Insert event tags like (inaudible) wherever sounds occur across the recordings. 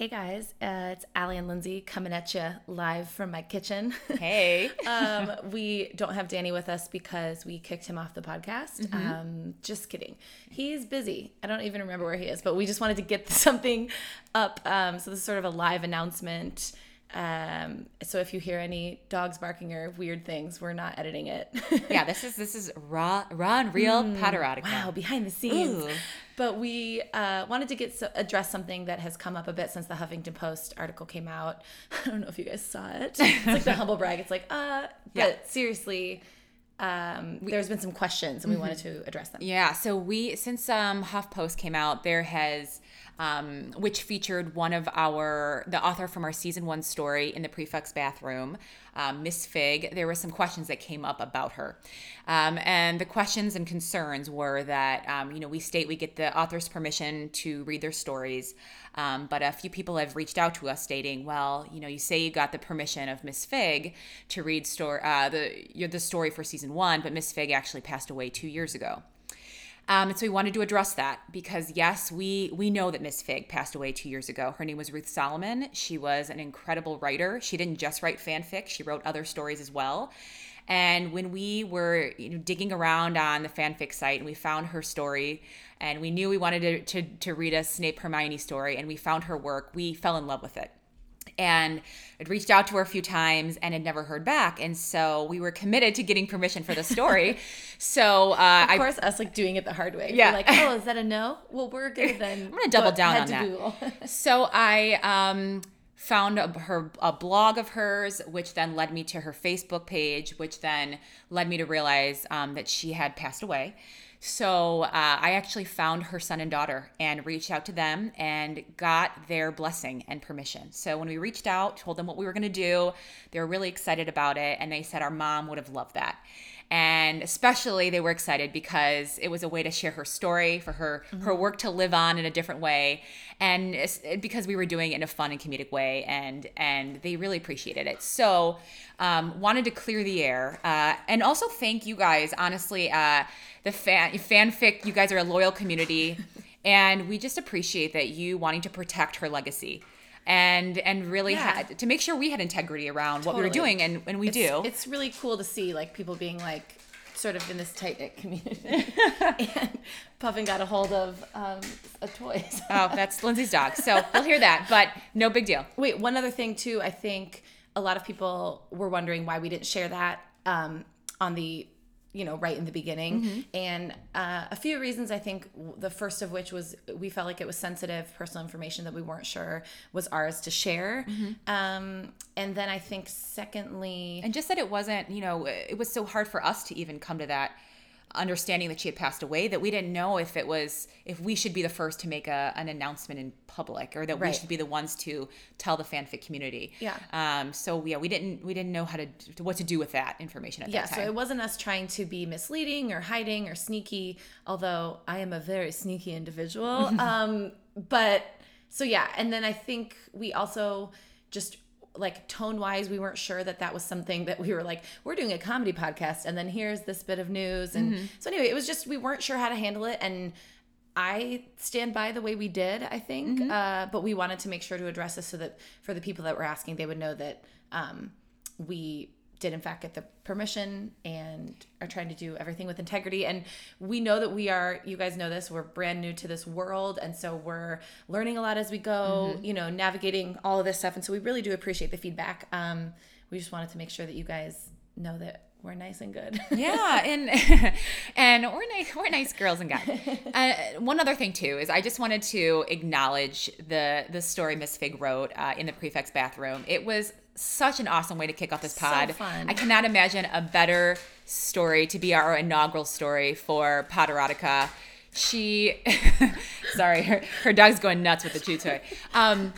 Hey guys, uh, it's Allie and Lindsay coming at you live from my kitchen. Hey. (laughs) um, we don't have Danny with us because we kicked him off the podcast. Mm-hmm. Um, just kidding. He's busy. I don't even remember where he is, but we just wanted to get (laughs) something up. Um, so this is sort of a live announcement. Um, so if you hear any dogs barking or weird things, we're not editing it. (laughs) yeah, this is this is raw, raw and real Potterotica. Wow, behind the scenes. Ooh. But we uh, wanted to get so, address something that has come up a bit since the Huffington Post article came out. (laughs) I don't know if you guys saw it. (laughs) It's like the humble brag. It's like, uh, but Yeah. seriously, um, there's been some questions and we wanted to address them. Yeah, so we since um, HuffPost came out, there has um, which featured one of our the author from our season one story in the prefect's bathroom, um, Miss Figg. There were some questions that came up about her, um, and the questions and concerns were that um, you know we state we get the author's permission to read their stories, um, but a few people have reached out to us stating, well, you know, you say you got the permission of Miss Figg to read story uh, the the story for season one, but Miss Figg actually passed away two years ago. Um, and so we wanted to address that because yes, we we know that Miss Figg passed away two years ago. Her name was Ruth Solomon. She was an incredible writer. She didn't just write fanfic; she wrote other stories as well. And when we were you know, digging around on the fanfic site and we found her story, and we knew we wanted to, to, to read a Snape Hermione story, and we found her work, we fell in love with it and I'd reached out to her a few times and had never heard back. And so we were committed to getting permission for the story. (laughs) so uh, Of course, I us like doing it the hard way. Yeah. We're like, (laughs) oh, is that a no? Well, we're gonna then. I'm gonna double down on that. (laughs) So I um, found a, her a blog of hers, which then led me to her Facebook page, which then led me to realize um, that she had passed away. So uh, I actually found her son and daughter and reached out to them and got their blessing and permission. So when we reached out, told them what we were going to do, they were really excited about it, and they said our mom would have loved that. And especially they were excited because it was a way to share her story for her her work to live on in a different way, and because we were doing it in a fun and comedic way, and and they really appreciated it. So um, wanted to clear the air, uh, and also thank you guys. Honestly, uh, the fan fanfic, you guys are a loyal community, (laughs) and we just appreciate that you wanting to protect her legacy. And and really Yeah. had to make sure we had integrity around what we were doing, and, and we it's, do. It's really cool to see like people being like sort of in this tight knit community. (laughs) and Puffin got a hold of um, a toy. (laughs) Oh, that's Lindsay's dog. So we'll hear that, but no big deal. Wait, one other thing too. I think a lot of people were wondering why we didn't share that um, on the, you know, right in the beginning, Mm-hmm. and uh, a few reasons. I think the first of which was we felt like it was sensitive personal information that we weren't sure was ours to share, Mm-hmm. um, and then I think secondly, And just that it wasn't, you know, it was so hard for us to even come to that understanding that she had passed away that we didn't know if it was if we should be the first to make a, an announcement in public or that we should be the ones to tell the fanfic community. Yeah. Um. So yeah, we didn't we didn't know how to what to do with that information at that time, yeah, so it wasn't us trying to be misleading or hiding or sneaky, although I am a very sneaky individual. (laughs) um, but so yeah, and then I think we also just like tone wise, we weren't sure that that was something that we were like, we're doing a comedy podcast, and then here's this bit of news, and so anyway, it was just we weren't sure how to handle it, and I stand by the way we did, I think, uh, but we wanted to make sure to address this so that for the people that were asking, they would know that um, we did in fact get the permission and are trying to do everything with integrity. And we know that we are, you guys know this, we're brand new to this world. And so we're learning a lot as we go, you know, navigating all of this stuff. And so we really do appreciate the feedback. Um, we just wanted to make sure that you guys know that we're nice and good. yeah, (laughs) and (laughs) and we're nice, we're nice girls and guys. (laughs) Uh, one other thing too is I just wanted to acknowledge the the story Miss Figg wrote uh, in the prefect's bathroom. It was such an awesome way to kick off this So pod. fun. I cannot imagine a better story to be our inaugural story for Potterotica. She, (laughs) sorry, her, her dog's going nuts with the chew toy. Um,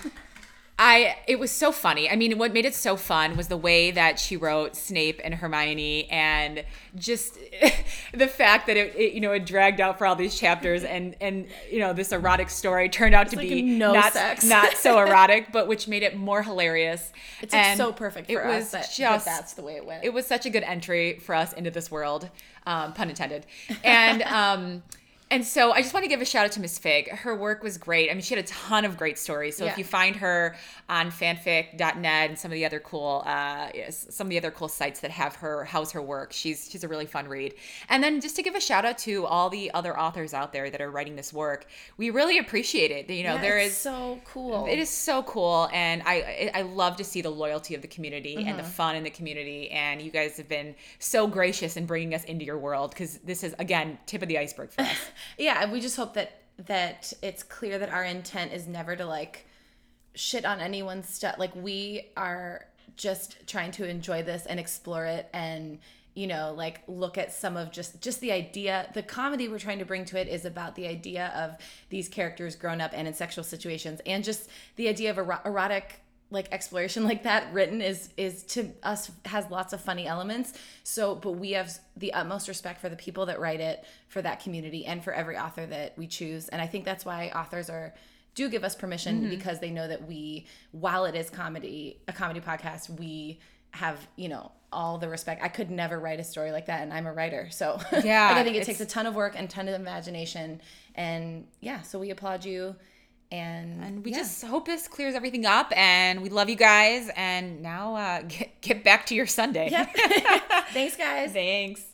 I it was so funny. I mean, what made it so fun was the way that she wrote Snape and Hermione, and just (laughs) the fact that it, it you know it dragged out for all these chapters, and and you know this erotic story turned out to like be no not sex. not so (laughs) erotic, but which made it more hilarious. It's like so perfect it was us that, that just that's the way it went. it was such a good entry for us into this world, um, pun intended. And um, and so I just want to give a shout out to Miss Figg. Her work was great. I mean, she had a ton of great stories. So Yeah. if you find her on fanfic.net and some of the other cool, uh, some of the other cool sites that have her house her work, she's she's a really fun read. And then just to give a shout out to all the other authors out there that are writing this work, we really appreciate it. You know, Yeah, there is so cool. it is so cool, and I I love to see the loyalty of the community and Mm-hmm. the fun in the community. And you guys have been so gracious in bringing us into your world because this is again tip of the iceberg for us. (laughs) yeah we just hope that that it's clear that our intent is never to like shit on anyone's stuff like we are just trying to enjoy this and explore it and you know like look at some of just just the idea the comedy we're trying to bring to it is about the idea of these characters grown up and in sexual situations and just the idea of ero- erotic like exploration (laughs) like that written is is to us has lots of funny elements. So but we have the utmost respect for the people that write it for that community and for every author that we choose. And i think that's why authors are do give us permission mm-hmm. because they know that we while it is comedy a comedy podcast we have you know all the respect. I could never write a story like that and i'm a writer. So Yeah, (laughs) like, i think it takes a ton of work and ton of imagination. And yeah so we applaud you and, And we yeah. just hope this clears everything up. And we love you guys. And now uh, (laughs) get get back to your Sunday. Yep. (laughs) Thanks, guys. Thanks.